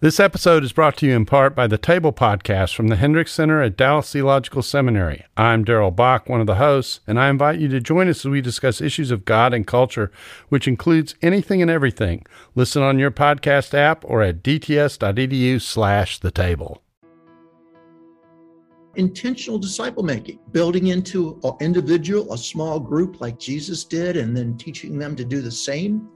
This episode is brought to you in part by the Table Podcast from the Hendricks Center at Dallas Theological Seminary. I'm Darrell Bock, one of the hosts, and I invite you to join us as we discuss issues of God and culture, which includes anything and everything. Listen on your podcast app or at dts.edu slash the table. Intentional disciple making, building into an individual, a small group like Jesus did, and then teaching them to do the same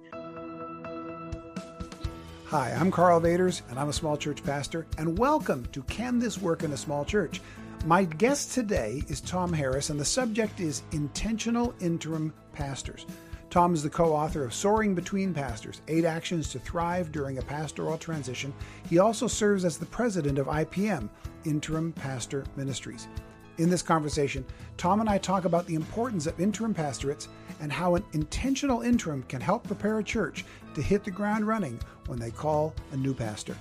Hi, I'm Karl Vaters, and I'm a small church pastor, and welcome to Can This Work in a Small Church? My guest today is Tom Harris, and the subject is Intentional Interim Pastors. Tom is the co author of Soaring Between Pastors Eight Actions to Thrive During a Pastoral Transition. He also serves as the president of IPM, Interim Pastor Ministries. In this conversation, Tom and I talk about the importance of interim pastorates and how an intentional interim can help prepare a church to hit the ground running when they call a new pastor.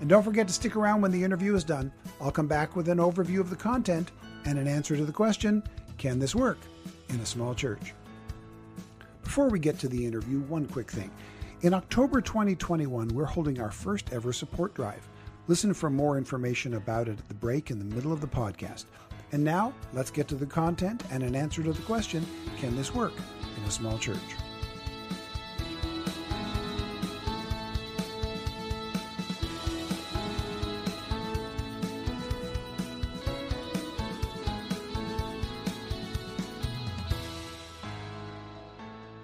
And don't forget to stick around when the interview is done. I'll come back with an overview of the content and an answer to the question Can this work in a small church? Before we get to the interview, one quick thing. In October 2021, we're holding our first ever support drive. Listen for more information about it at the break in the middle of the podcast. And now, let's get to the content and an answer to the question Can this work in a small church?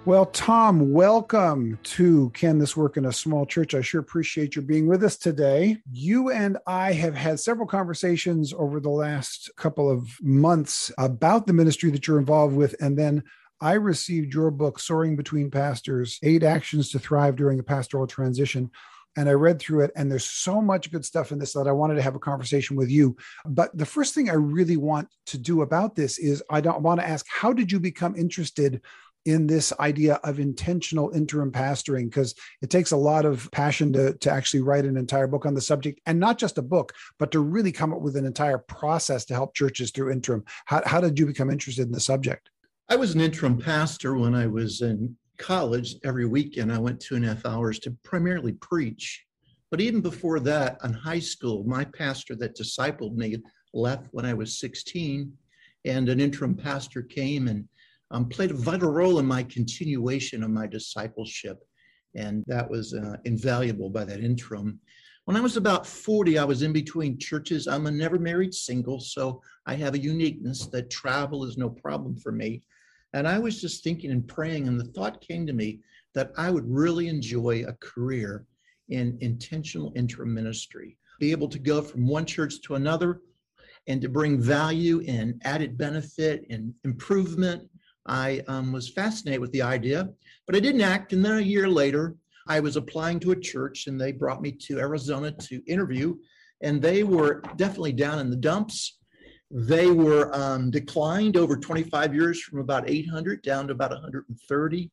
Well, Tom, welcome to Can This Work in a Small Church? I sure appreciate your being with us today. You and I have had several conversations over the last couple of months about the ministry that you're involved with. And then I received your book, Soaring Between Pastors Eight Actions to Thrive During a Pastoral Transition and I read through it, and there's so much good stuff in this that I wanted to have a conversation with you. But the first thing I really want to do about this is I don't want to ask, how did you become interested in this idea of intentional interim pastoring because it takes a lot of passion to, to actually write an entire book on the subject and not just a book but to really come up with an entire process to help churches through interim. How, how did you become interested in the subject? I was an interim pastor when i was in college every weekend. I went two and a half hours to primarily preach. But even before that in high school my pastor that discipled me left when i was 16 and an interim pastor came and um, played a vital role in my continuation of my discipleship. And that was uh, invaluable by that interim. When I was about 40, I was in between churches. I'm a never married single, so I have a uniqueness that travel is no problem for me. And I was just thinking and praying, and the thought came to me that I would really enjoy a career in intentional interim ministry, be able to go from one church to another and to bring value and added benefit and improvement I um, was fascinated with the idea, but I didn't act. And then a year later, I was applying to a church and they brought me to Arizona to interview. And they were definitely down in the dumps. They were um, declined over 25 years from about 800 down to about 130,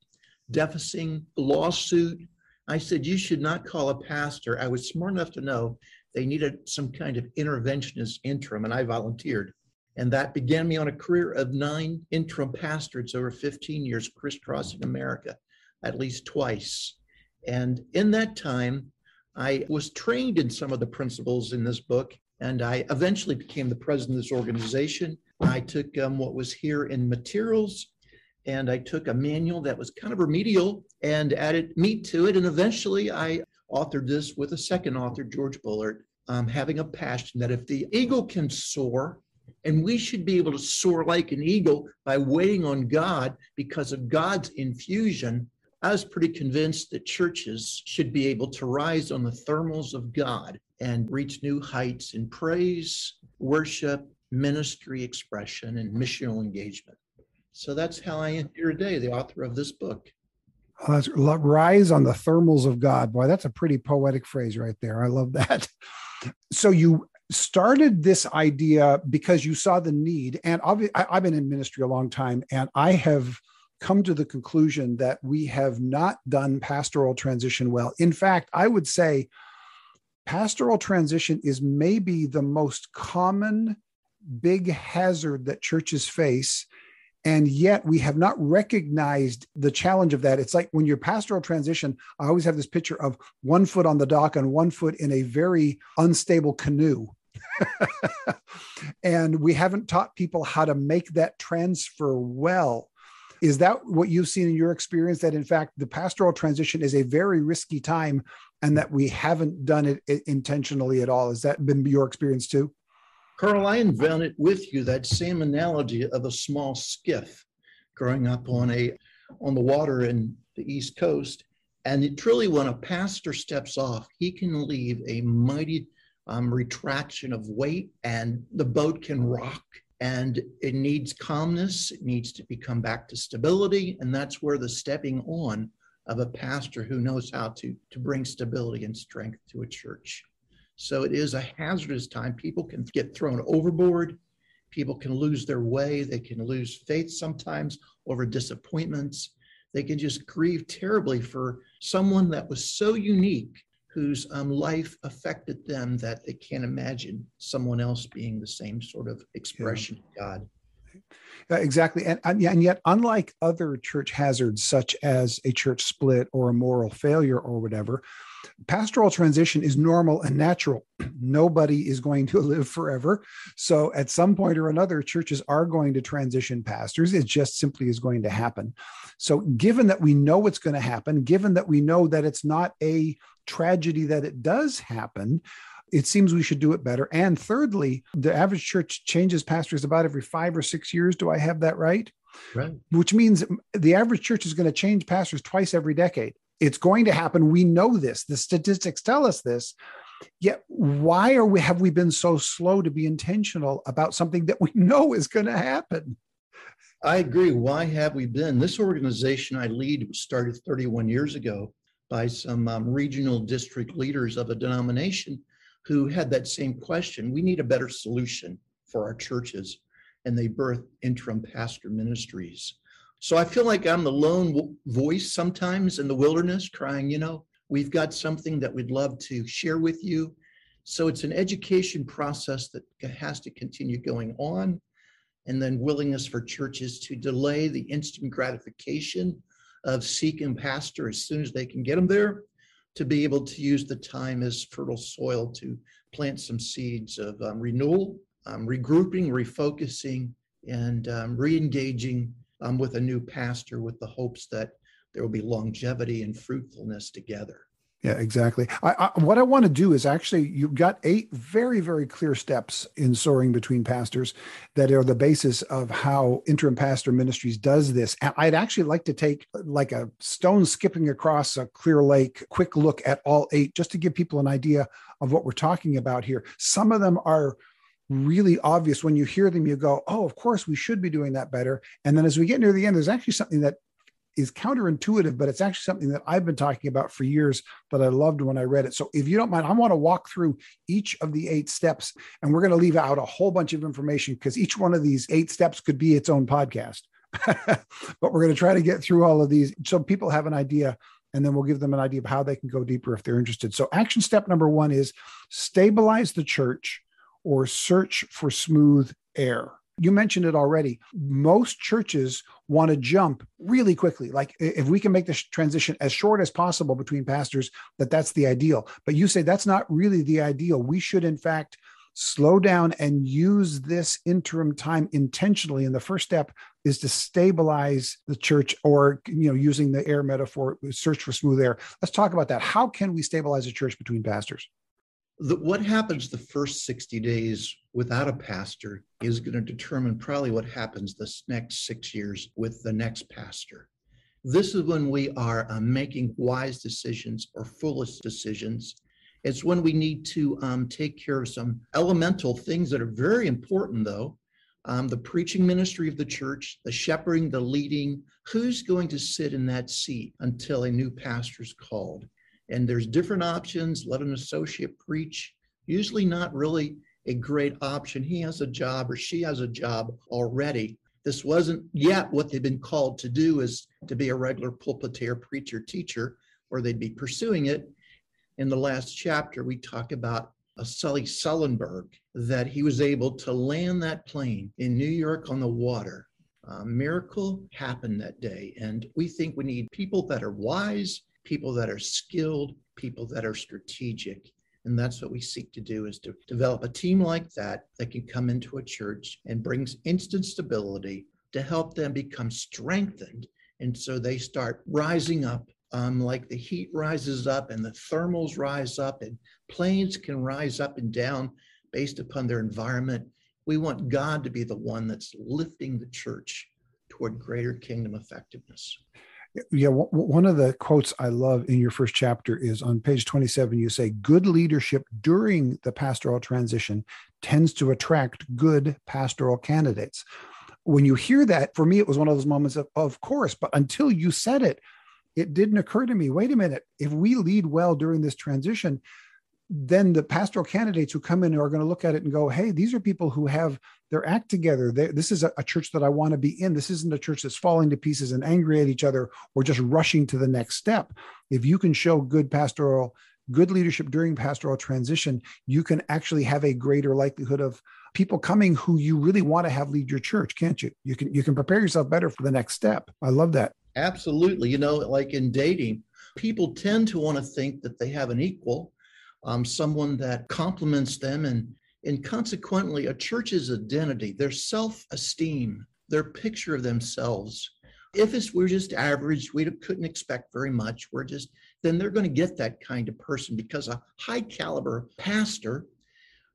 deficing lawsuit. I said, You should not call a pastor. I was smart enough to know they needed some kind of interventionist interim, and I volunteered. And that began me on a career of nine interim pastorates over 15 years, crisscrossing America at least twice. And in that time, I was trained in some of the principles in this book, and I eventually became the president of this organization. I took um, what was here in materials, and I took a manual that was kind of remedial and added meat to it. And eventually, I authored this with a second author, George Bullard, um, having a passion that if the eagle can soar, and we should be able to soar like an eagle by waiting on God because of God's infusion. I was pretty convinced that churches should be able to rise on the thermals of God and reach new heights in praise, worship, ministry expression, and missional engagement. So that's how I am here today, the author of this book. Oh, that's rise on the thermals of God. Boy, that's a pretty poetic phrase right there. I love that. So you started this idea because you saw the need and i've been in ministry a long time and i have come to the conclusion that we have not done pastoral transition well in fact i would say pastoral transition is maybe the most common big hazard that churches face And yet we have not recognized the challenge of that. It's like when your pastoral transition, I always have this picture of one foot on the dock and one foot in a very unstable canoe. and we haven't taught people how to make that transfer well. Is that what you've seen in your experience? That in fact, the pastoral transition is a very risky time and that we haven't done it intentionally at all. Has that been your experience too? Karl, I invented with you that same analogy of a small skiff growing up on a on the water in the East Coast. And it truly, when a pastor steps off, he can leave a mighty um, retraction of weight, and the boat can rock. And it needs calmness. It needs to become back to stability, and that's where the stepping on of a pastor who knows how to to bring stability and strength to a church. So it is a hazardous time. People can get thrown overboard. People can lose their way. They can lose faith sometimes over disappointments. They can just grieve terribly for someone that was so unique, whose um, life affected them that they can't imagine someone else being the same sort of expression yeah. of God. Uh, exactly. And, and yet, unlike other church hazards, such as a church split or a moral failure or whatever, pastoral transition is normal and natural. Nobody is going to live forever. So, at some point or another, churches are going to transition pastors. It just simply is going to happen. So, given that we know it's going to happen, given that we know that it's not a tragedy that it does happen, it seems we should do it better. And thirdly, the average church changes pastors about every five or six years. Do I have that right? Right. Which means the average church is going to change pastors twice every decade. It's going to happen. We know this. The statistics tell us this. Yet, why are we have we been so slow to be intentional about something that we know is going to happen? I agree. Why have we been? This organization I lead was started 31 years ago by some um, regional district leaders of a denomination who had that same question. We need a better solution for our churches, and they birthed interim pastor ministries. So I feel like I'm the lone voice sometimes in the wilderness crying, you know, we've got something that we'd love to share with you. So it's an education process that has to continue going on. And then willingness for churches to delay the instant gratification of seeking pastor as soon as they can get them there, to be able to use the time as fertile soil to plant some seeds of um, renewal, um, regrouping, refocusing, and um, re engaging um, with a new pastor with the hopes that there will be longevity and fruitfulness together. Yeah, exactly. I, I, what I want to do is actually, you've got eight very, very clear steps in soaring between pastors that are the basis of how interim pastor ministries does this. And I'd actually like to take like a stone skipping across a clear lake, quick look at all eight, just to give people an idea of what we're talking about here. Some of them are really obvious when you hear them you go oh of course we should be doing that better and then as we get near the end there's actually something that is counterintuitive but it's actually something that i've been talking about for years that i loved when i read it. So if you don't mind i want to walk through each of the eight steps and we're going to leave out a whole bunch of information because each one of these eight steps could be its own podcast. But we're going to try to get through all of these so people have an idea and then we'll give them an idea of how they can go deeper if they're interested. So action step number one is stabilize the church or search for smooth air. You mentioned it already. Most churches want to jump really quickly. Like if we can make the transition as short as possible between pastors, that that's the ideal. But you say that's not really the ideal. We should, in fact, slow down and use this interim time intentionally. And the first step is to stabilize the church, or you know, using the air metaphor, search for smooth air. Let's talk about that. How can we stabilize a church between pastors? the, what happens the first 60 days without a pastor is going to determine probably what happens this next six years with the next pastor. This is when we are uh, making wise decisions or foolish decisions. It's when we need to um, take care of some elemental things that are very important, though. Um, the preaching ministry of the church, the shepherding, the leading. Who's going to sit in that seat until a new pastor is called? and there's different options. Let an associate preach. Usually not really a great option. He has a job or she has a job already. This wasn't yet what they've been called to do is to be a regular pulpiteer, preacher, teacher, or they'd be pursuing it. In the last chapter, we talk about a Sully Sullenberg, that he was able to land that plane in New York on the water A miracle happened that day. And we think we need people that are wise, people that are skilled, people that are strategic. And that's what we seek to do is to develop a team like that that can come into a church and brings instant stability to help them become strengthened. And so they start rising up um, like the heat rises up and the thermals rise up and planes can rise up and down based upon their environment. We want God to be the one that's lifting the church toward greater kingdom effectiveness. Yeah, one of the quotes I love in your first chapter is on page 27. You say, Good leadership during the pastoral transition tends to attract good pastoral candidates. When you hear that, for me, it was one of those moments of, of course, but until you said it, it didn't occur to me wait a minute, if we lead well during this transition, then the pastoral candidates who come in are going to look at it and go, hey, these are people who have their act together. They, this is a, a, church that I want to be in. This isn't a church that's falling to pieces and angry at each other or just rushing to the next step. If you can show good pastoral, good leadership during pastoral transition, you can actually have a greater likelihood of people coming who you really want to have lead your church, can't you? You can you can prepare yourself better for the next step. I love that. Absolutely. You know, like in dating, people tend to want to think that they have an equal um, someone that compliments them and and consequently a church's identity their self-esteem their picture of themselves. If it's we're just average we couldn't expect very much we're just then they're going to get that kind of person because a high caliber pastor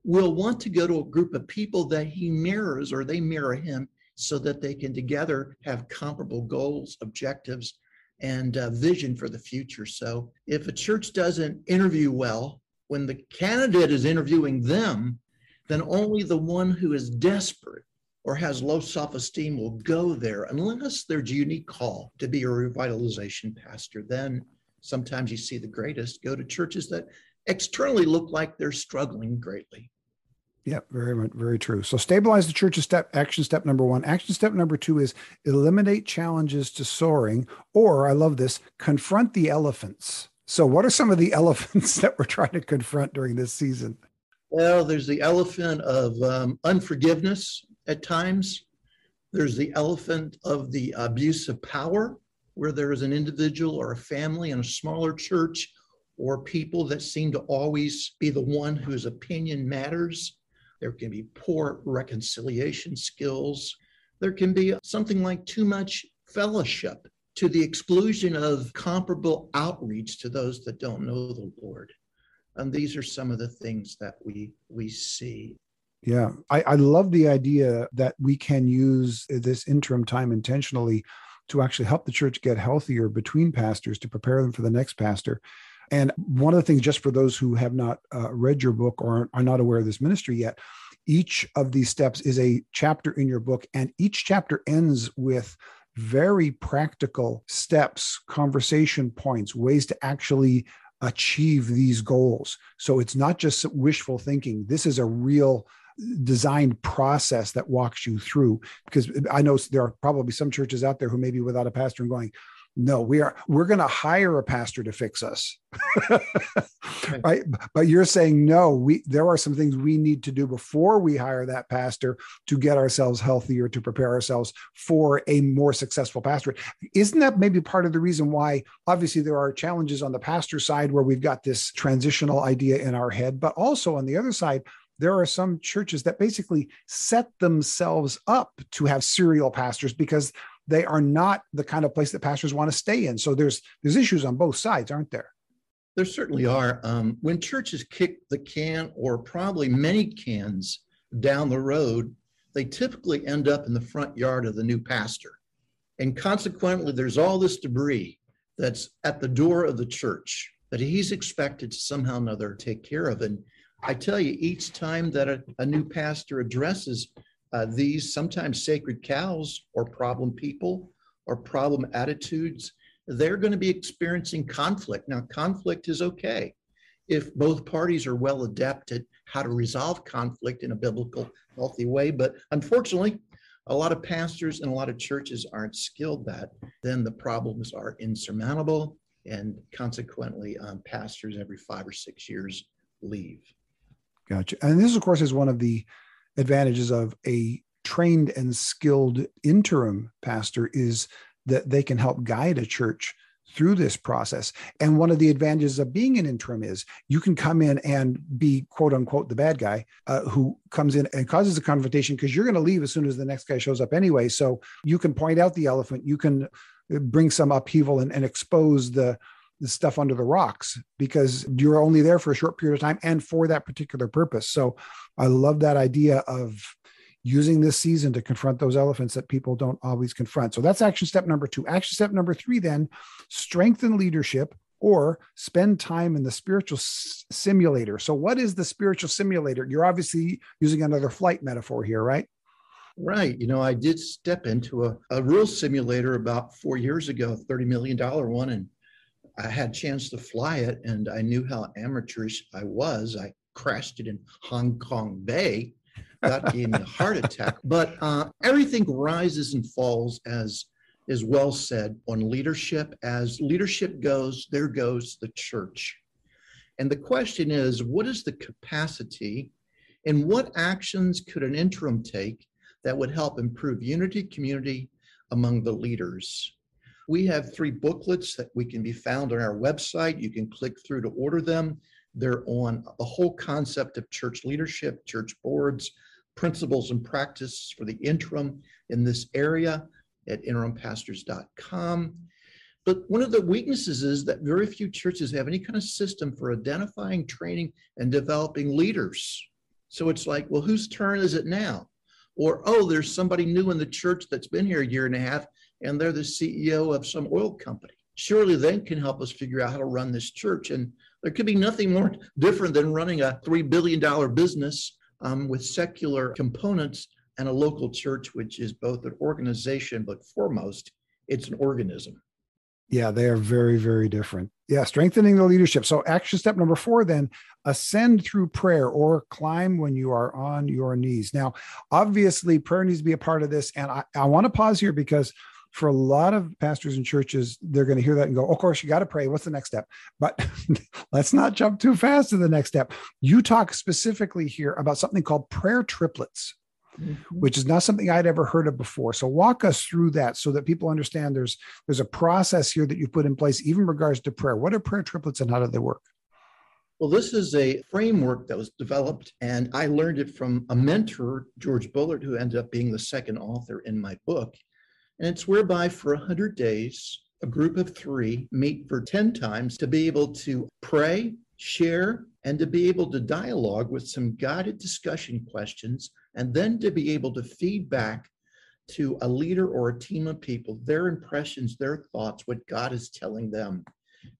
will want to go to a group of people that he mirrors or they mirror him so that they can together have comparable goals objectives and uh, vision for the future. So if a church doesn't interview well when the candidate is interviewing them, then only the one who is desperate or has low self esteem will go there unless there's a unique call to be a revitalization pastor. Then sometimes you see the greatest go to churches that externally look like they're struggling greatly. Yeah, very very true. So stabilize the church is step action step number one. Action step number two is eliminate challenges to soaring, or I love this, confront the elephants. So, what are some of the elephants that we're trying to confront during this season? Well, there's the elephant of um, unforgiveness at times. There's the elephant of the abuse of power, where there is an individual or a family in a smaller church or people that seem to always be the one whose opinion matters. There can be poor reconciliation skills. There can be something like too much fellowship to the exclusion of comparable outreach to those that don't know the Lord. And these are some of the things that we we see. Yeah, I, I love the idea that we can use this interim time intentionally to actually help the church get healthier between pastors to prepare them for the next pastor. And one of the things, just for those who have not uh, read your book or are not aware of this ministry yet, each of these steps is a chapter in your book, and each chapter ends with very practical steps, conversation points, ways to actually achieve these goals. So it's not just wishful thinking. This is a real designed process that walks you through because I know there are probably some churches out there who may be without a pastor and going, no we are we're going to hire a pastor to fix us. Right? But you're saying no we there are some things we need to do before we hire that pastor to get ourselves healthier to prepare ourselves for a more successful pastor. Isn't that maybe part of the reason why obviously there are challenges on the pastor side where we've got this transitional idea in our head but also on the other side there are some churches that basically set themselves up to have serial pastors because they are not the kind of place that pastors want to stay in. So there's there's issues on both sides, aren't there? There certainly are. Um, when churches kick the can, or probably many cans down the road, they typically end up in the front yard of the new pastor. And consequently, there's all this debris that's at the door of the church that he's expected to somehow or another take care of. And I tell you, each time that a, a new pastor addresses uh, these sometimes sacred cows or problem people or problem attitudes, they're going to be experiencing conflict. Now, conflict is okay if both parties are well adapted how to resolve conflict in a biblical, healthy way. But unfortunately, a lot of pastors and a lot of churches aren't skilled that. Then the problems are insurmountable, and consequently, um, pastors every five or six years leave. Gotcha. And this, of course, is one of the advantages of a trained and skilled interim pastor is that they can help guide a church through this process. And one of the advantages of being an interim is you can come in and be quote unquote the bad guy uh, who comes in and causes a confrontation because you're going to leave as soon as the next guy shows up anyway. So you can point out the elephant, you can bring some upheaval and, and expose the the stuff under the rocks because you're only there for a short period of time and for that particular purpose. So I love that idea of using this season to confront those elephants that people don't always confront. So that's action step number two. Action step number three, then strengthen leadership or spend time in the spiritual s- simulator. So, what is the spiritual simulator? You're obviously using another flight metaphor here, right? Right. You know, I did step into a, a real simulator about four years ago, $30 million one, and I had a chance to fly it, and I knew how amateurish I was. I crashed it in Hong Kong Bay that gave me a heart attack. But uh, everything rises and falls, as is well said, on leadership. As leadership goes, there goes the church. And the question is what is the capacity and what actions could an interim take that would help improve unity, community among the leaders? We have three booklets that we can be found on our website. You can click through to order them. They're on the whole concept of church leadership, church boards, principles and practices for the interim in this area at interimpastors.com. But one of the weaknesses is that very few churches have any kind of system for identifying, training, and developing leaders. So it's like, well, whose turn is it now? Or, oh, there's somebody new in the church that's been here a year and a half, and they're the CEO of some oil company. Surely they can help us figure out how to run this church. And there could be nothing more different than running a $3 billion business um, with secular components and a local church, which is both an organization, but foremost, it's an organism. Yeah, they are very, very different. Yeah, strengthening the leadership. So, action step number four then ascend through prayer or climb when you are on your knees. Now, obviously, prayer needs to be a part of this. And I, I want to pause here because for a lot of pastors and churches, they're going to hear that and go, Of course, you got to pray. What's the next step? But let's not jump too fast to the next step. You talk specifically here about something called prayer triplets. Mm-hmm. which is not something I'd ever heard of before. So walk us through that so that people understand there's there's a process here that you put in place, even regards to prayer. What are prayer triplets and how do they work? Well, this is a framework that was developed, and I learned it from a mentor, George Bullard, who ended up being the second author in my book. And it's whereby for 100 days, a group of three meet for 10 times to be able to pray, share, and to be able to dialogue with some guided discussion questions, and then to be able to feed back to a leader or a team of people their impressions, their thoughts, what God is telling them,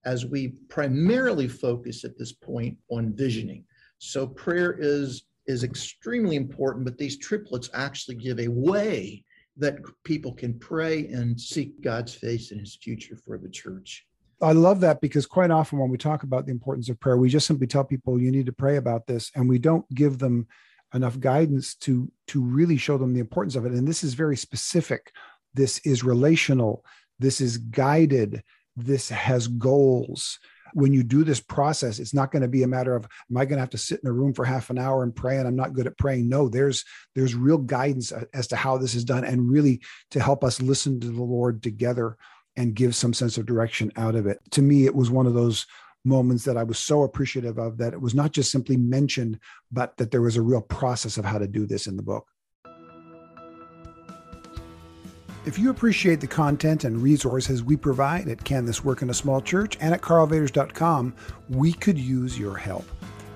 as we primarily focus at this point on visioning. So prayer is is extremely important, but these triplets actually give a way that people can pray and seek God's face and his future for the church. I love that because quite often when we talk about the importance of prayer, we just simply tell people you need to pray about this, and we don't give them enough guidance to to really show them the importance of it. And this is very specific. This is relational. This is guided. This has goals. When you do this process, it's not going to be a matter of am I going to have to sit in a room for half an hour and pray and I'm not good at praying. No, there's there's real guidance as to how this is done and really to help us listen to the Lord together and give some sense of direction out of it. To me, it was one of those moments that I was so appreciative of that it was not just simply mentioned, but that there was a real process of how to do this in the book. If you appreciate the content and resources we provide at Can This Work in a Small Church and at karlvaters.com, we could use your help.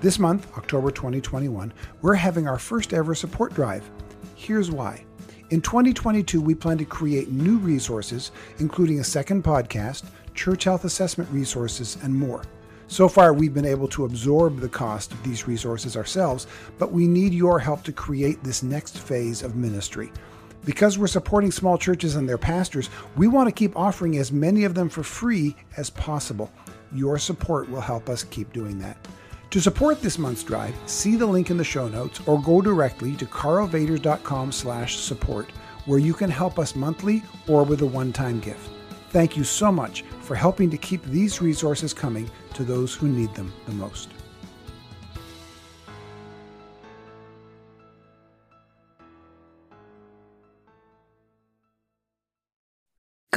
This month, October 2021, we're having our first ever support drive. Here's why. In 2022, we plan to create new resources, including a second podcast, church health assessment resources, and more. So far, we've been able to absorb the cost of these resources ourselves, but we need your help to create this next phase of ministry. Because we're supporting small churches and their pastors, we want to keep offering as many of them for free as possible. Your support will help us keep doing that. To support this month's drive, see the link in the show notes or go directly to karlvaters.com slash support, where you can help us monthly or with a one-time gift. Thank you so much for helping to keep these resources coming to those who need them the most.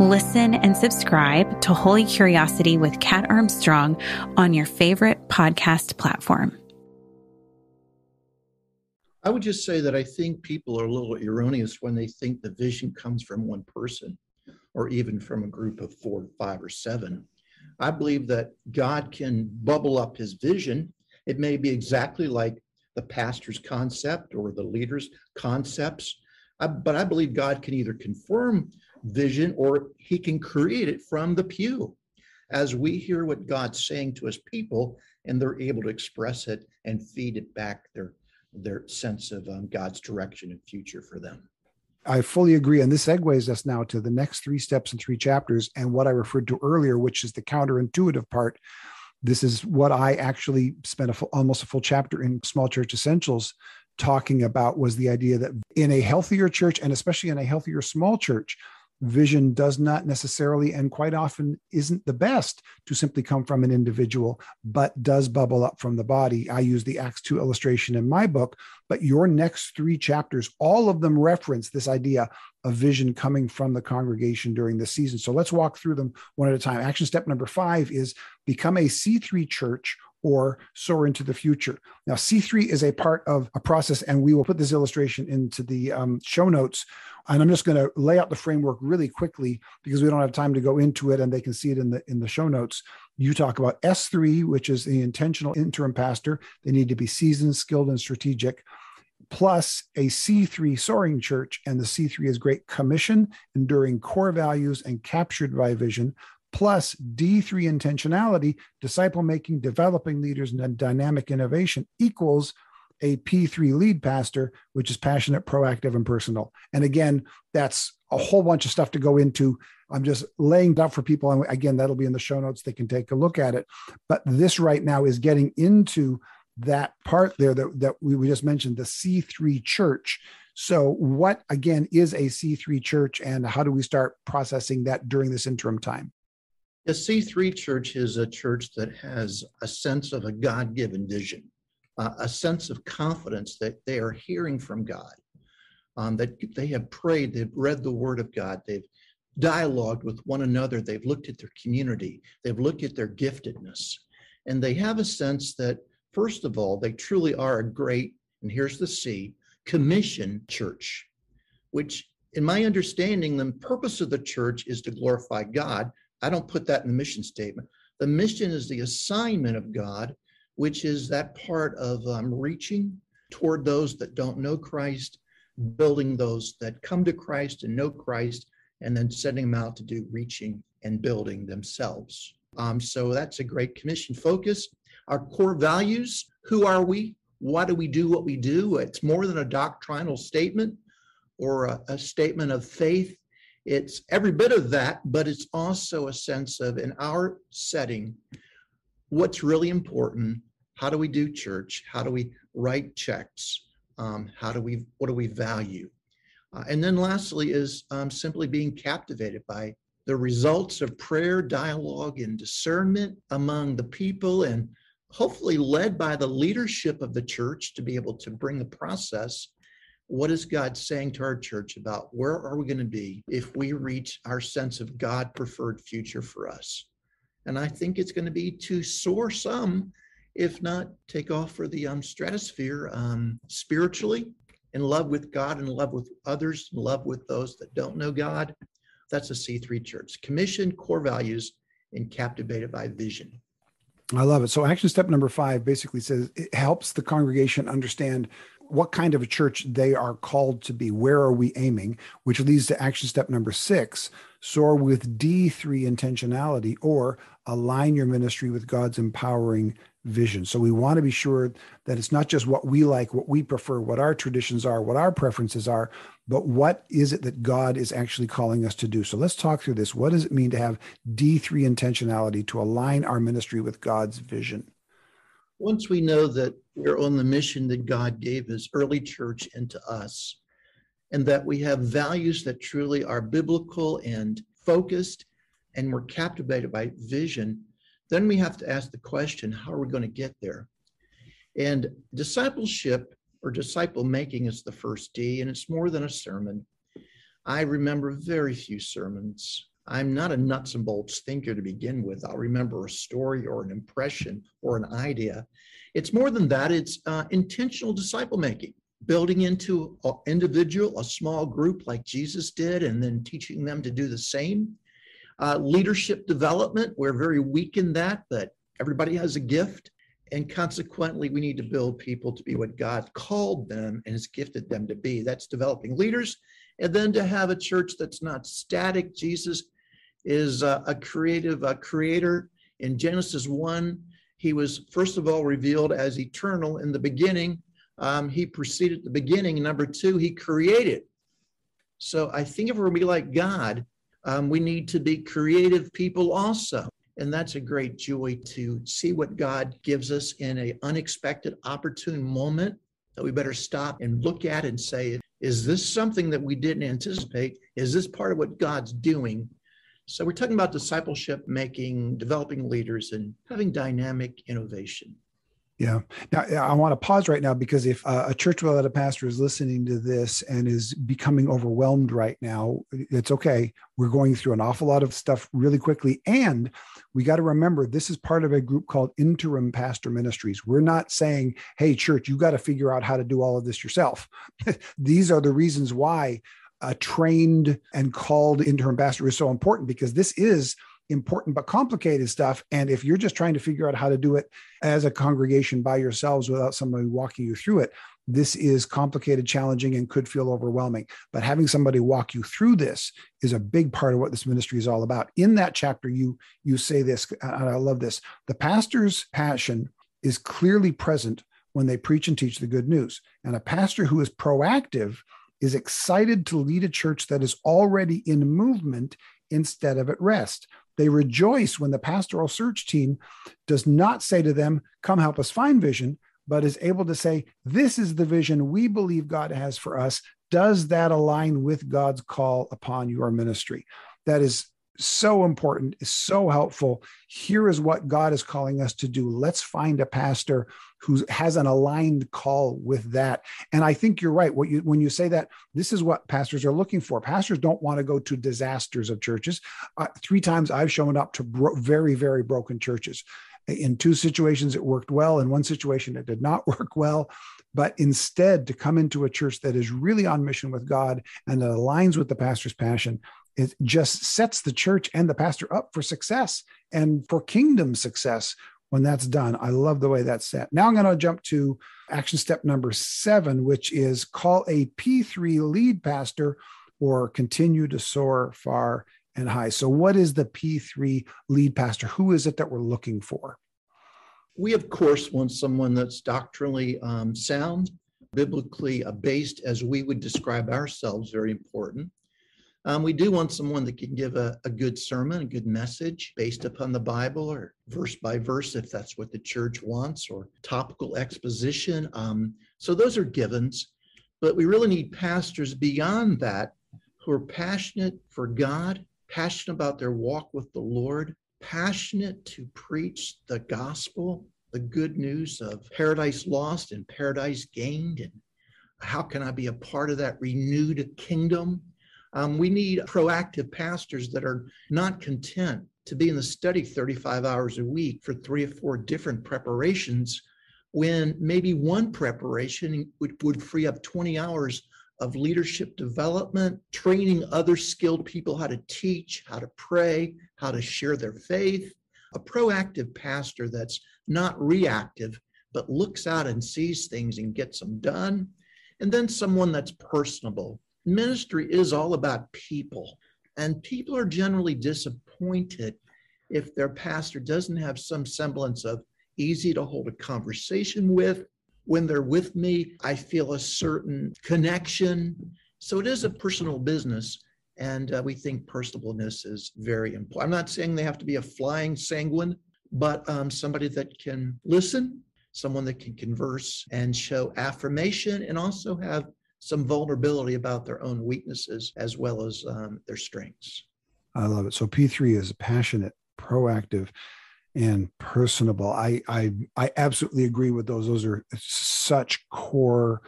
Listen and subscribe to Holy Curiosity with Kat Armstrong on your favorite podcast platform. I would just say that I think people are a little erroneous when they think the vision comes from one person or even from a group of four, five, or seven. I believe that God can bubble up his vision. It may be exactly like the pastor's concept or the leader's concepts, uh, but I believe God can either confirm vision or he can create it from the pew as we hear what God's saying to his people and they're able to express it and feed it back their their sense of um, God's direction and future for them. I fully agree. And this segues us now to the next three steps and three chapters and what I referred to earlier, which is the counterintuitive part. This is what I actually spent a full, almost a full chapter in Small Church Essentials talking about was the idea that in a healthier church and especially in a healthier small church, vision does not necessarily and quite often isn't the best to simply come from an individual, but does bubble up from the body. I use the Acts 2 illustration in my book, but your next three chapters, all of them reference this idea of vision coming from the congregation during the season. So let's walk through them one at a time. Action step number five is become a C3 church or soar into the future. Now, C3 is a part of a process, and we will put this illustration into the um, show notes and I'm just going to lay out the framework really quickly because we don't have time to go into it, and they can see it in the in the show notes. You talk about S3, which is the intentional interim pastor. They need to be seasoned, skilled, and strategic. Plus a C3 soaring church, and the C3 is Great Commission, enduring core values, and captured by vision plus D3 intentionality, disciple making, developing leaders, and dynamic innovation equals a P3 lead pastor, which is passionate, proactive, and personal. And again, that's a whole bunch of stuff to go into. I'm just laying out for people. And again, that'll be in the show notes. They can take a look at it. But this right now is getting into that part there that, that we, we just mentioned, the C3 church. So, what again is a C3 church, and how do we start processing that during this interim time? A C3 church is a church that has a sense of a God given vision uh, a sense of confidence that they are hearing from God, um, that they have prayed, they've read the Word of God, they've dialogued with one another, they've looked at their community, they've looked at their giftedness, and they have a sense that, first of all, they truly are a great, and here's the C, commission church, which in my understanding, the purpose of the church is to glorify God. I don't put that in the mission statement. The mission is the assignment of God which is that part of um, reaching toward those that don't know Christ, building those that come to Christ and know Christ, and then sending them out to do reaching and building themselves. Um, so that's a great commission focus. Our core values who are we? Why do we do what we do? It's more than a doctrinal statement or a, a statement of faith. It's every bit of that, but it's also a sense of, in our setting, what's really important how do we do church? How do we write checks? Um, how do we what do we value? Uh, and then lastly is um, simply being captivated by the results of prayer dialogue and discernment among the people and hopefully led by the leadership of the church to be able to bring the process what is god saying to our church about where are we going to be if we reach our sense of god preferred future for us and I think it's going to be to soar some, if not take off for the um, stratosphere um, spiritually, in love with God, in love with others, in love with those that don't know God. That's a C3 church. Commission, core values, and captivated by vision. I love it. So, action step number five basically says it helps the congregation understand what kind of a church they are called to be. Where are we aiming? Which leads to action step number six soar with D3 intentionality or align your ministry with God's empowering vision. So we want to be sure that it's not just what we like, what we prefer, what our traditions are, what our preferences are, but what is it that God is actually calling us to do? So let's talk through this. What does it mean to have D3 intentionality to align our ministry with God's vision? Once we know that we're on the mission that God gave his early church and to us, and that we have values that truly are biblical and focused, and we're captivated by vision, then we have to ask the question how are we going to get there? And discipleship or disciple making is the first D, and it's more than a sermon. I remember very few sermons. I'm not a nuts and bolts thinker to begin with. I'll remember a story or an impression or an idea. It's more than that, it's uh, intentional disciple making, building into an individual, a small group like Jesus did, and then teaching them to do the same. Uh, leadership development, we're very weak in that, but everybody has a gift. And consequently, we need to build people to be what God called them and has gifted them to be. That's developing leaders. And then to have a church that's not static. Jesus is a, a creative a creator. In Genesis 1, he was first of all revealed as eternal in the beginning. Um, he preceded the beginning. Number two, he created. So I think if we're going to be like God, um, we need to be creative people also. And that's a great joy to see what God gives us in an unexpected, opportune moment that we better stop and look at and say, is this something that we didn't anticipate? Is this part of what God's doing? So we're talking about discipleship, making, developing leaders, and having dynamic innovation. Yeah. Now, I want to pause right now because if uh, a church without a pastor is listening to this and is becoming overwhelmed right now, it's okay. We're going through an awful lot of stuff really quickly. And we got to remember this is part of a group called Interim Pastor Ministries. We're not saying, hey, church, you got to figure out how to do all of this yourself. These are the reasons why a trained and called interim pastor is so important because this is important but complicated stuff. And if you're just trying to figure out how to do it as a congregation by yourselves without somebody walking you through it, this is complicated, challenging, and could feel overwhelming. But having somebody walk you through this is a big part of what this ministry is all about. In that chapter, you you say this, and I love this: the pastor's passion is clearly present when they preach and teach the good news. And a pastor who is proactive is excited to lead a church that is already in movement instead of at rest. They rejoice when the pastoral search team does not say to them, Come help us find vision, but is able to say, This is the vision we believe God has for us. Does that align with God's call upon your ministry? That is so important, is so helpful. Here is what God is calling us to do. Let's find a pastor who has an aligned call with that. And I think you're right. What you when you say that, this is what pastors are looking for. Pastors don't want to go to disasters of churches. Uh, three times I've shown up to bro- very very broken churches. In two situations, it worked well. In one situation, it did not work well. But instead, to come into a church that is really on mission with God and that aligns with the pastor's passion, it just sets the church and the pastor up for success and for kingdom success when that's done. I love the way that's set. Now I'm going to jump to action step number seven, which is call a P3 lead pastor or continue to soar far and high. So, what is the P3 lead pastor? Who is it that we're looking for? We, of course, want someone that's doctrinally um, sound, biblically based, as we would describe ourselves, very important. Um, we do want someone that can give a, a good sermon, a good message based upon the Bible or verse by verse, if that's what the church wants, or topical exposition. Um, so those are givens. But we really need pastors beyond that who are passionate for God passionate about their walk with the Lord, passionate to preach the gospel, the good news of paradise lost and paradise gained, and how can I be a part of that renewed kingdom? Um, we need proactive pastors that are not content to be in the study 35 hours a week for three or four different preparations when maybe one preparation would, would free up 20 hours of leadership development, training other skilled people how to teach, how to pray, how to share their faith. A proactive pastor that's not reactive, but looks out and sees things and gets them done. and then someone that's personable. Ministry is all about people, and people are generally disappointed if their pastor doesn't have some semblance of easy to hold a conversation with. When they're with me, I feel a certain connection. So it is a personal business. And uh, we think personableness is very important. I'm not saying they have to be a flying sanguine, but um, somebody that can listen, someone that can converse and show affirmation, and also have some vulnerability about their own weaknesses as well as um, their strengths. I love it. So P3 is passionate, proactive, and personable. I I I absolutely agree with those. Those are such core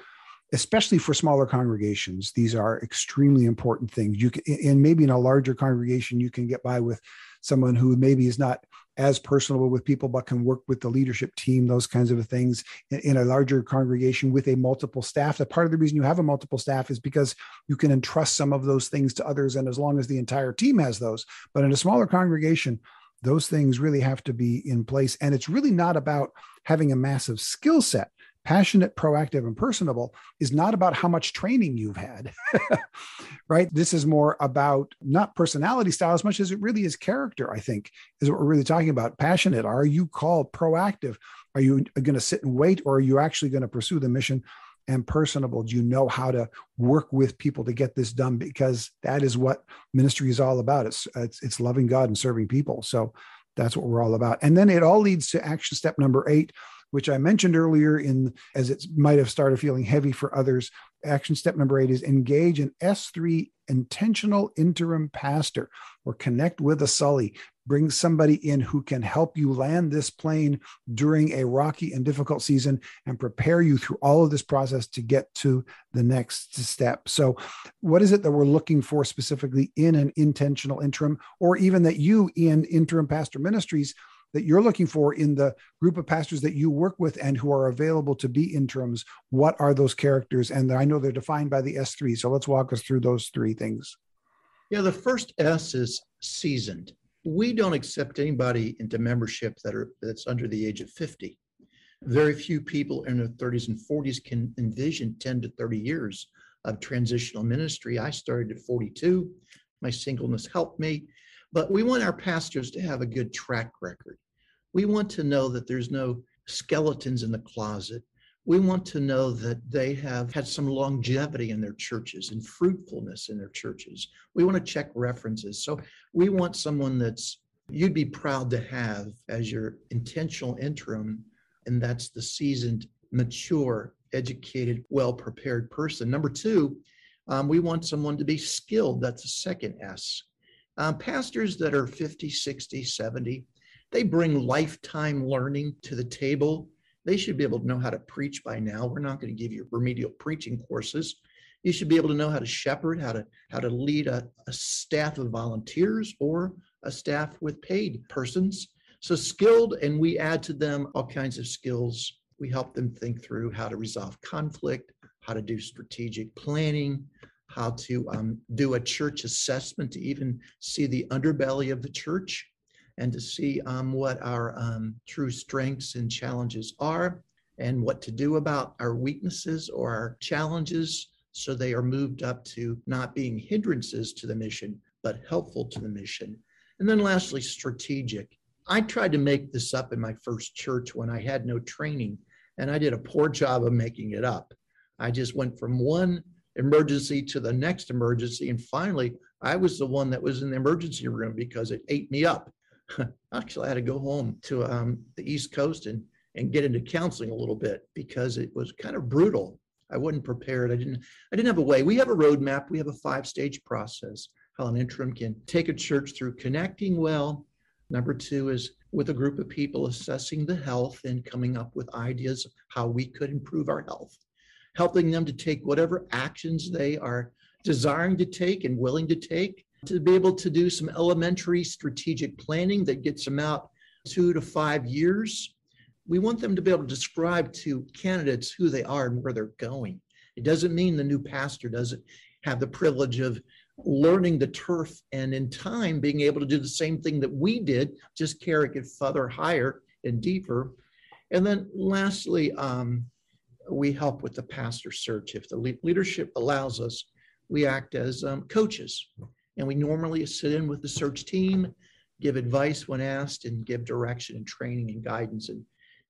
especially for smaller congregations these are extremely important things you can and maybe in a larger congregation you can get by with someone who maybe is not as personable with people but can work with the leadership team those kinds of things in, a larger congregation with a multiple staff. That part of the reason you have a multiple staff is because you can entrust some of those things to others and as long as the entire team has those but in a smaller congregation those things really have to be in place. And it's really not about having a massive skill set passionate, proactive, and personable is not about how much training you've had, right? This is more about not personality style as much as it really is character, I think, is what we're really talking about. Passionate. Are you called proactive? Are you going to sit and wait, or are you actually going to pursue the mission? And personable. Do you know how to work with people to get this done? Because that is what ministry is all about. It's it's, it's loving God and serving people. So that's what we're all about. And then it all leads to action step number eight, which I mentioned earlier in as it might have started feeling heavy for others. Action step number eight is engage an S3 intentional interim pastor or connect with a Sully. Bring somebody in who can help you land this plane during a rocky and difficult season and prepare you through all of this process to get to the next step. So, what is it that we're looking for specifically in an intentional interim, or even that you in interim pastor ministries? That you're looking for in the group of pastors that you work with and who are available to be interims what are those characters? And i know they're defined by the s3 so let's walk us through those three things. Yeah the first s is seasoned. We don't accept anybody into membership that are that's under the age of 50 very few people in their 30s and 40s can envision 10 to 30 years of transitional ministry. I started at 42 my singleness helped me. But we want our pastors to have a good track record we want to know that there's no skeletons in the closet. We want to know that they have had some longevity in their churches and fruitfulness in their churches. We want to check references. So we want someone that's you'd be proud to have as your intentional interim, and that's the seasoned, mature, educated, well prepared person. Number two, um, we want someone to be skilled. That's the second S. Um, pastors that are 50, 60, 70, they bring lifetime learning to the table. They should be able to know how to preach by now. We're not going to give you remedial preaching courses. You should be able to know how to shepherd, how to how to lead a, a staff of volunteers or a staff with paid persons. So skilled, and we add to them all kinds of skills. We help them think through how to resolve conflict, how to do strategic planning, how to um, do a church assessment to even see the underbelly of the church and to see um, what our um, true strengths and challenges are and what to do about our weaknesses or our challenges so they are moved up to not being hindrances to the mission, but helpful to the mission. And then lastly, strategic. I tried to make this up in my first church when I had no training, and I did a poor job of making it up. I just went from one emergency to the next emergency, and finally, I was the one that was in the emergency room because it ate me up. actually I had to go home to um, the East Coast and and get into counseling a little bit because it was kind of brutal. I wasn't prepared. I didn't I didn't have a way. We have a roadmap. We have a five stage process how an interim can take a church through connecting well. Number two is with a group of people assessing the health and coming up with ideas of how we could improve our health, helping them to take whatever actions they are desiring to take and willing to take to be able to do some elementary strategic planning that gets them out two to five years. We want them to be able to describe to candidates who they are and where they're going. It doesn't mean the new pastor doesn't have the privilege of learning the turf and in time being able to do the same thing that we did, just carry it further higher and deeper. And then lastly, um, we help with the pastor search. If the le- leadership allows us, we act as um, coaches. And we normally sit in with the search team, give advice when asked, and give direction and training and guidance. And,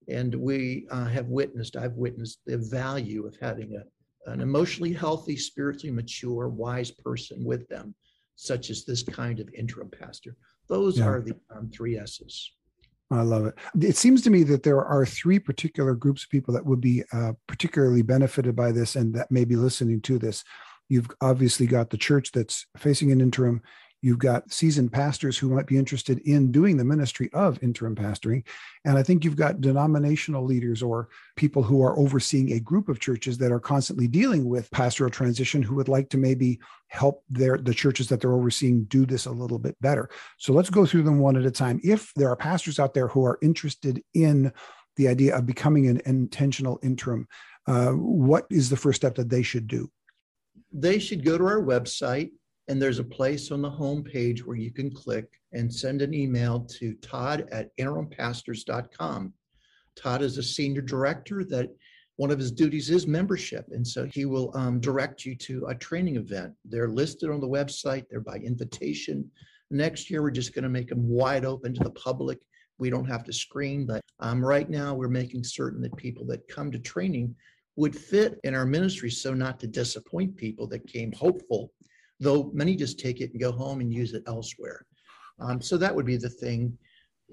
and we uh, have witnessed, I've witnessed the value of having a, an emotionally healthy, spiritually mature, wise person with them, such as this kind of interim pastor. Those yeah. are the um, three S's. I love it. It seems to me that there are three particular groups of people that would be uh, particularly benefited by this and that may be listening to this. You've obviously got the church that's facing an interim. You've got seasoned pastors who might be interested in doing the ministry of interim pastoring. And I think you've got denominational leaders or people who are overseeing a group of churches that are constantly dealing with pastoral transition who would like to maybe help their the churches that they're overseeing do this a little bit better. So let's go through them one at a time. If there are pastors out there who are interested in the idea of becoming an intentional interim, uh, what is the first step that they should do? They should go to our website, and there's a place on the home page where you can click and send an email to Todd at interimpastors.com. Todd is a senior director that one of his duties is membership. And so he will um, direct you to a training event. They're listed on the website, they're by invitation. Next year, we're just going to make them wide open to the public. We don't have to screen, but um, right now, we're making certain that people that come to training would fit in our ministry so not to disappoint people that came hopeful though many just take it and go home and use it elsewhere. Um, so that would be the thing.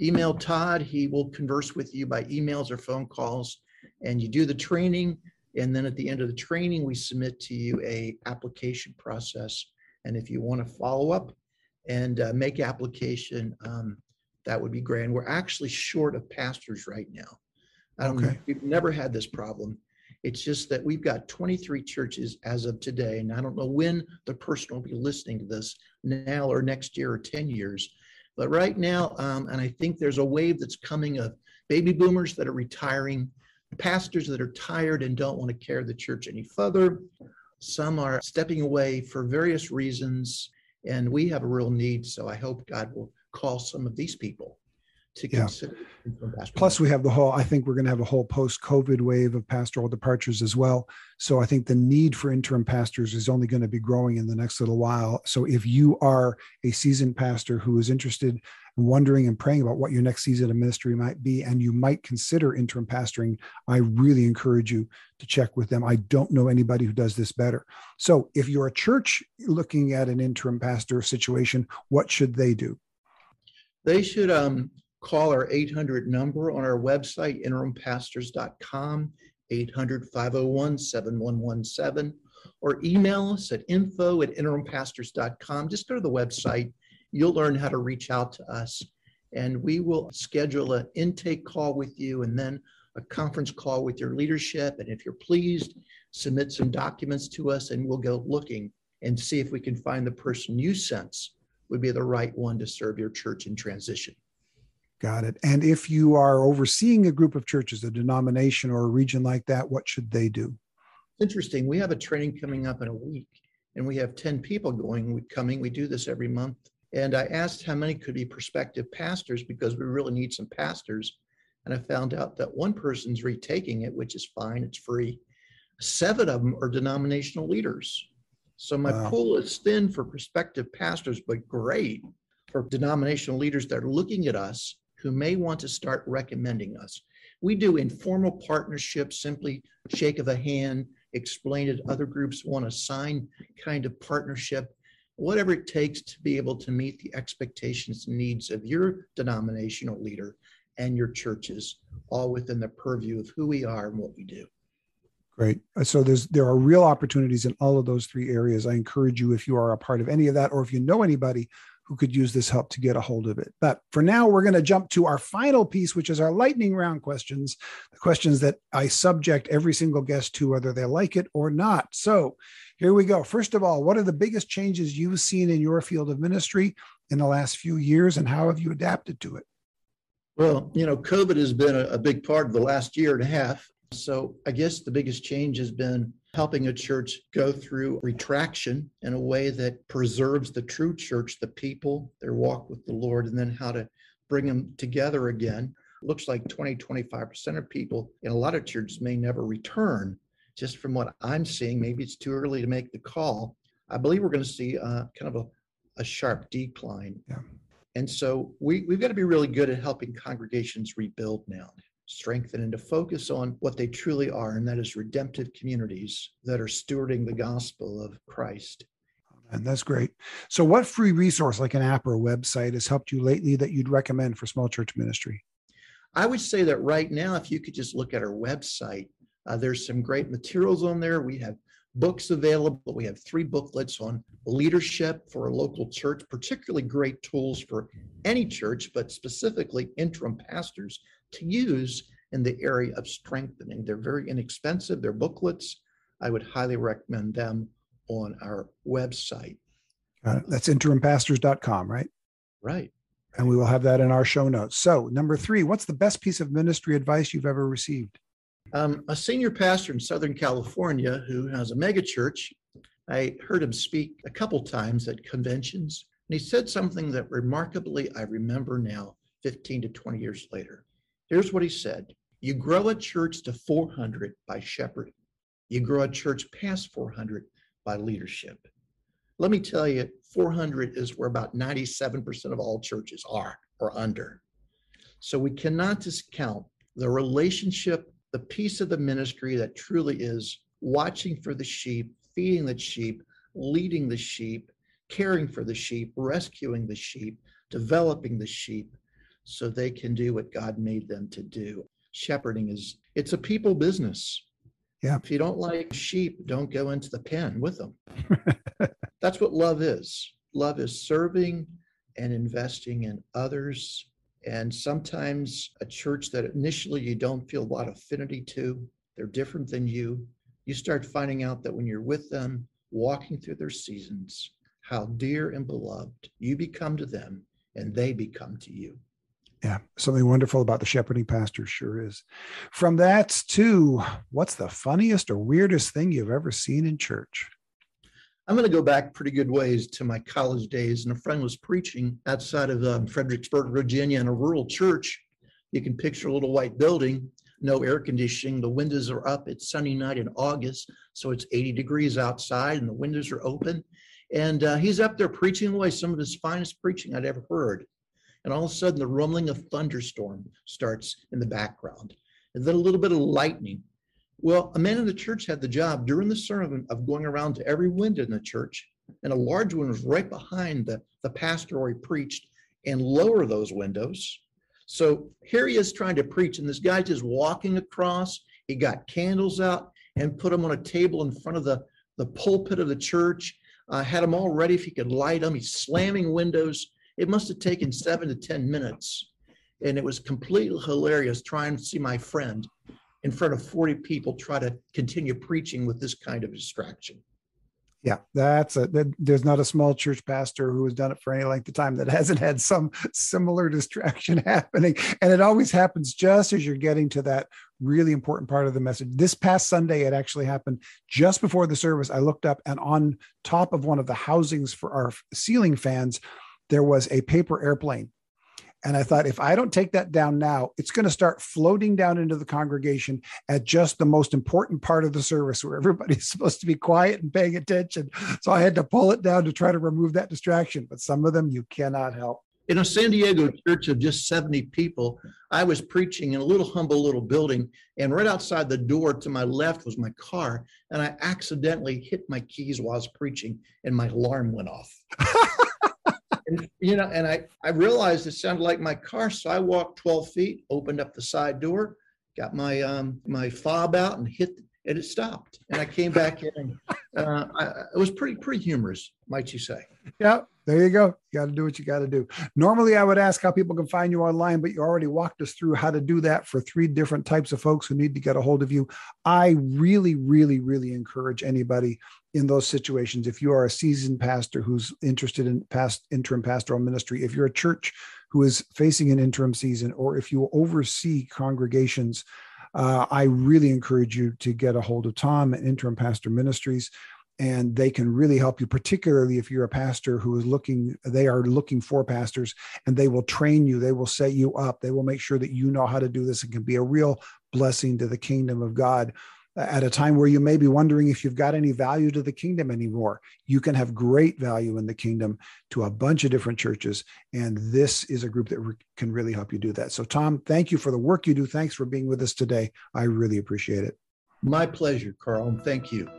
Email Todd, he will converse with you by emails or phone calls, and you do the training. And then at the end of the training, we submit to you a application process. And if you want to follow up and uh, make application, um, that would be great. And we're actually short of pastors right now. I don't okay. we've never had this problem. It's just that we've got 23 churches as of today, and I don't know when the person will be listening to this now or next year or 10 years. But right now, um, and I think there's a wave that's coming of baby boomers that are retiring, pastors that are tired and don't want to carry the church any further. Some are stepping away for various reasons, and we have a real need. So I hope God will call some of these people to yeah. consider. Plus, we have the whole, I think we're going to have a whole post COVID wave of pastoral departures as well. So I think the need for interim pastors is only going to be growing in the next little while. So if you are a seasoned pastor who is interested and wondering and praying about what your next season of ministry might be, and you might consider interim pastoring, I really encourage you to check with them. I don't know anybody who does this better. So if you're a church looking at an interim pastor situation, what should they do? They should um, call our 800 number on our website, interimpastors.com, 800 501 7117, or email us at info at interimpastors.com. Just go to the website. You'll learn how to reach out to us, and we will schedule an intake call with you and then a conference call with your leadership. And if you're pleased, submit some documents to us, and we'll go looking and see if we can find the person you sense would be the right one to serve your church in transition. Got it. And if you are overseeing a group of churches, a denomination or a region like that, what should they do? Interesting. We have a training coming up in a week, and we have 10 people going coming. We do this every month. And I asked how many could be prospective pastors because we really need some pastors. And I found out that one person's retaking it, which is fine, it's free. Seven of them are denominational leaders. So my wow. pool is thin for prospective pastors, but great for denominational leaders that are looking at us who may want to start recommending us. We do informal partnerships, simply shake of a hand, explain it. Other groups want a sign kind of partnership, whatever it takes to be able to meet the expectations and needs of your denominational leader and your churches, all within the purview of who we are and what we do. Great. Uh, so there's there are real opportunities in all of those three areas. I encourage you if you are a part of any of that, or if you know anybody who could use this help to get a hold of it. But for now, we're going to jump to our final piece, which is our lightning round questions, the questions that I subject every single guest to, whether they like it or not. So here we go. First of all, what are the biggest changes you've seen in your field of ministry in the last few years, and how have you adapted to it? Well, you know, COVID has been a, a big part of the last year and a half. So I guess the biggest change has been helping a church go through retraction in a way that preserves the true church, the people, their walk with the Lord, and then how to bring them together again. Looks like 20, 25% of people in a lot of churches may never return. just from what I'm seeing, maybe it's too early to make the call. I believe we're going to see uh, kind of a, a sharp decline. Yeah. And so we, we've got to be really good at helping congregations rebuild now, strengthen, and to focus on what they truly are, and that is redemptive communities that are stewarding the gospel of Christ. And that's great. So, what free resource, like an app or a website, has helped you lately that you'd recommend for small church ministry? I would say that right now, if you could just look at our website, uh, there's some great materials on there. We have books available. We have three booklets on leadership for a local church, particularly great tools for any church, but specifically interim pastors to use in the area of strengthening. They're very inexpensive, they're booklets. I would highly recommend them on our website. Uh, that's interimpastors.com, right? Right. And we will have that in our show notes. So, number three, what's the best piece of ministry advice you've ever received? Um, a senior pastor in Southern California who has a megachurch, I heard him speak a couple times at conventions, and he said something that remarkably I remember now, 15 to 20 years later. Here's what he said You grow a church to 400 by shepherding, you grow a church past 400 by leadership. Let me tell you, 400 is where about 97% of all churches are or under. So we cannot discount the relationship the piece of the ministry that truly is watching for the sheep, feeding the sheep, leading the sheep, caring for the sheep, rescuing the sheep, developing the sheep so they can do what God made them to do. Shepherding is it's a people business. Yeah. If you don't like sheep, don't go into the pen with them. That's what love is. Love is serving and investing in others and sometimes a church that initially you don't feel a lot of affinity to, they're different than you. You start finding out that when you're with them, walking through their seasons, how dear and beloved you become to them and they become to you. Yeah, something wonderful about the shepherding pastor sure is. From that to what's the funniest or weirdest thing you've ever seen in church? I'm going to go back pretty good ways to my college days, and a friend was preaching outside of um, Fredericksburg, Virginia, in a rural church. You can picture a little white building, no air conditioning. The windows are up. It's sunny night in August, so it's 80 degrees outside, and the windows are open. And uh, he's up there preaching away some of his finest preaching I'd ever heard. And all of a sudden, the rumbling of thunderstorm starts in the background, and then a little bit of lightning well, a man in the church had the job during the sermon of going around to every window in the church, and a large one was right behind the, the pastor where he preached, and lower those windows. So here he is trying to preach, and this guy just walking across. He got candles out and put them on a table in front of the, the pulpit of the church, uh, had them all ready if he could light them. He's slamming windows. It must have taken seven to 10 minutes. And it was completely hilarious trying to see my friend in front of 40 people try to continue preaching with this kind of distraction. Yeah, that's a that, there's not a small church pastor who has done it for any length of time that hasn't had some similar distraction happening. And it always happens just as you're getting to that really important part of the message. This past Sunday, it actually happened just before the service. I looked up and on top of one of the housings for our ceiling fans, there was a paper airplane and I thought, if I don't take that down now, it's going to start floating down into the congregation at just the most important part of the service where everybody's supposed to be quiet and paying attention. So I had to pull it down to try to remove that distraction. But some of them you cannot help. In a San Diego church of just 70 people, I was preaching in a little humble little building. And right outside the door to my left was my car. And I accidentally hit my keys while I was preaching, and my alarm went off. and, you know, and I, I realized it sounded like my car. So I walked 12 feet, opened up the side door, got my, um, my fob out and hit, and it stopped. And I came back in and uh, I, it was pretty, pretty humorous, might you say. Yeah, there you go. You got to do what you got to do. Normally, I would ask how people can find you online, but you already walked us through how to do that for three different types of folks who need to get a hold of you. I really, really, really encourage anybody in those situations. If you are a seasoned pastor who's interested in past interim pastoral ministry, if you're a church who is facing an interim season, or if you oversee congregations, uh, I really encourage you to get a hold of Tom at Interim Pastor Ministries and they can really help you particularly if you're a pastor who is looking they are looking for pastors and they will train you they will set you up they will make sure that you know how to do this and can be a real blessing to the kingdom of god at a time where you may be wondering if you've got any value to the kingdom anymore. You can have great value in the kingdom to a bunch of different churches. And this is a group that re- can really help you do that. So, Tom, thank you for the work you do. Thanks for being with us today. I really appreciate it. My pleasure, Karl. Thank you.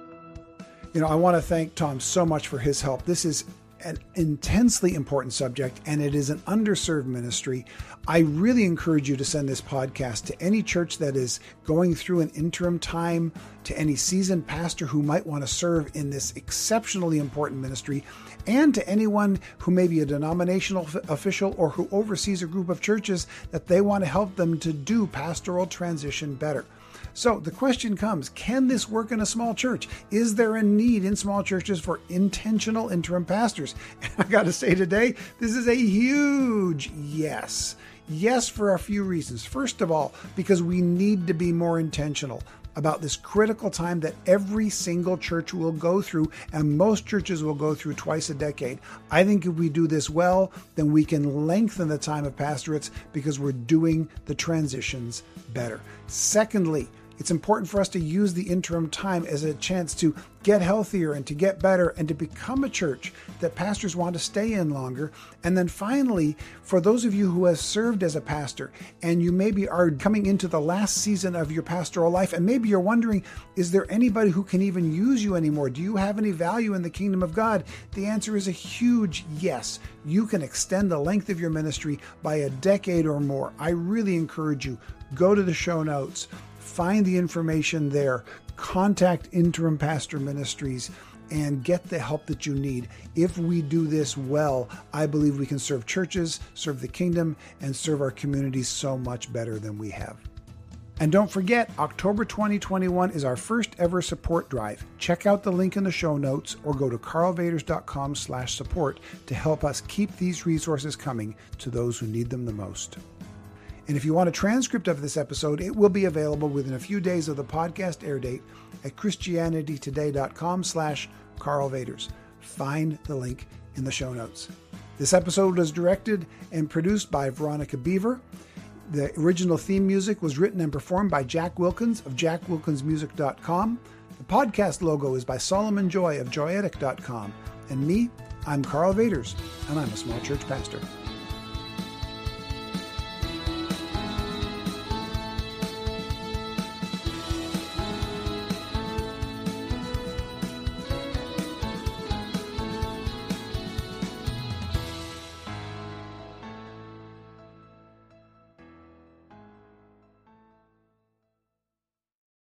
You know, I want to thank Tom so much for his help. This is an intensely important subject and it is an underserved ministry. I really encourage you to send this podcast to any church that is going through an interim time, to any seasoned pastor who might want to serve in this exceptionally important ministry, and to anyone who may be a denominational official or who oversees a group of churches that they want to help them to do pastoral transition better. So the question comes can this work in a small church? Is there a need in small churches for intentional interim pastors? And I got to say today, this is a huge yes. Yes, for a few reasons. First of all, because we need to be more intentional about this critical time that every single church will go through, and most churches will go through twice a decade. I think if we do this well, then we can lengthen the time of pastorates because we're doing the transitions better. Secondly, it's important for us to use the interim time as a chance to get healthier and to get better and to become a church that pastors want to stay in longer. And then finally, for those of you who have served as a pastor and you maybe are coming into the last season of your pastoral life and maybe you're wondering, is there anybody who can even use you anymore? Do you have any value in the kingdom of God? The answer is a huge yes. You can extend the length of your ministry by a decade or more. I really encourage you, go to the show notes Find the information there. Contact Interim Pastor Ministries and get the help that you need. If we do this well, I believe we can serve churches, serve the kingdom, and serve our communities so much better than we have. And don't forget, October 2021 is our first ever support drive. Check out the link in the show notes or go to karlvaters.com slash support to help us keep these resources coming to those who need them the most. And if you want a transcript of this episode, it will be available within a few days of the podcast air date at christianitytoday.com slash karlvaters. Find the link in the show notes. This episode was directed and produced by Veronica Beaver. The original theme music was written and performed by Jack Wilkins of jackwilkinsmusic.com. The podcast logo is by Solomon Joy of joyetic.com. And me, I'm Karl Vaters, and I'm a small church pastor.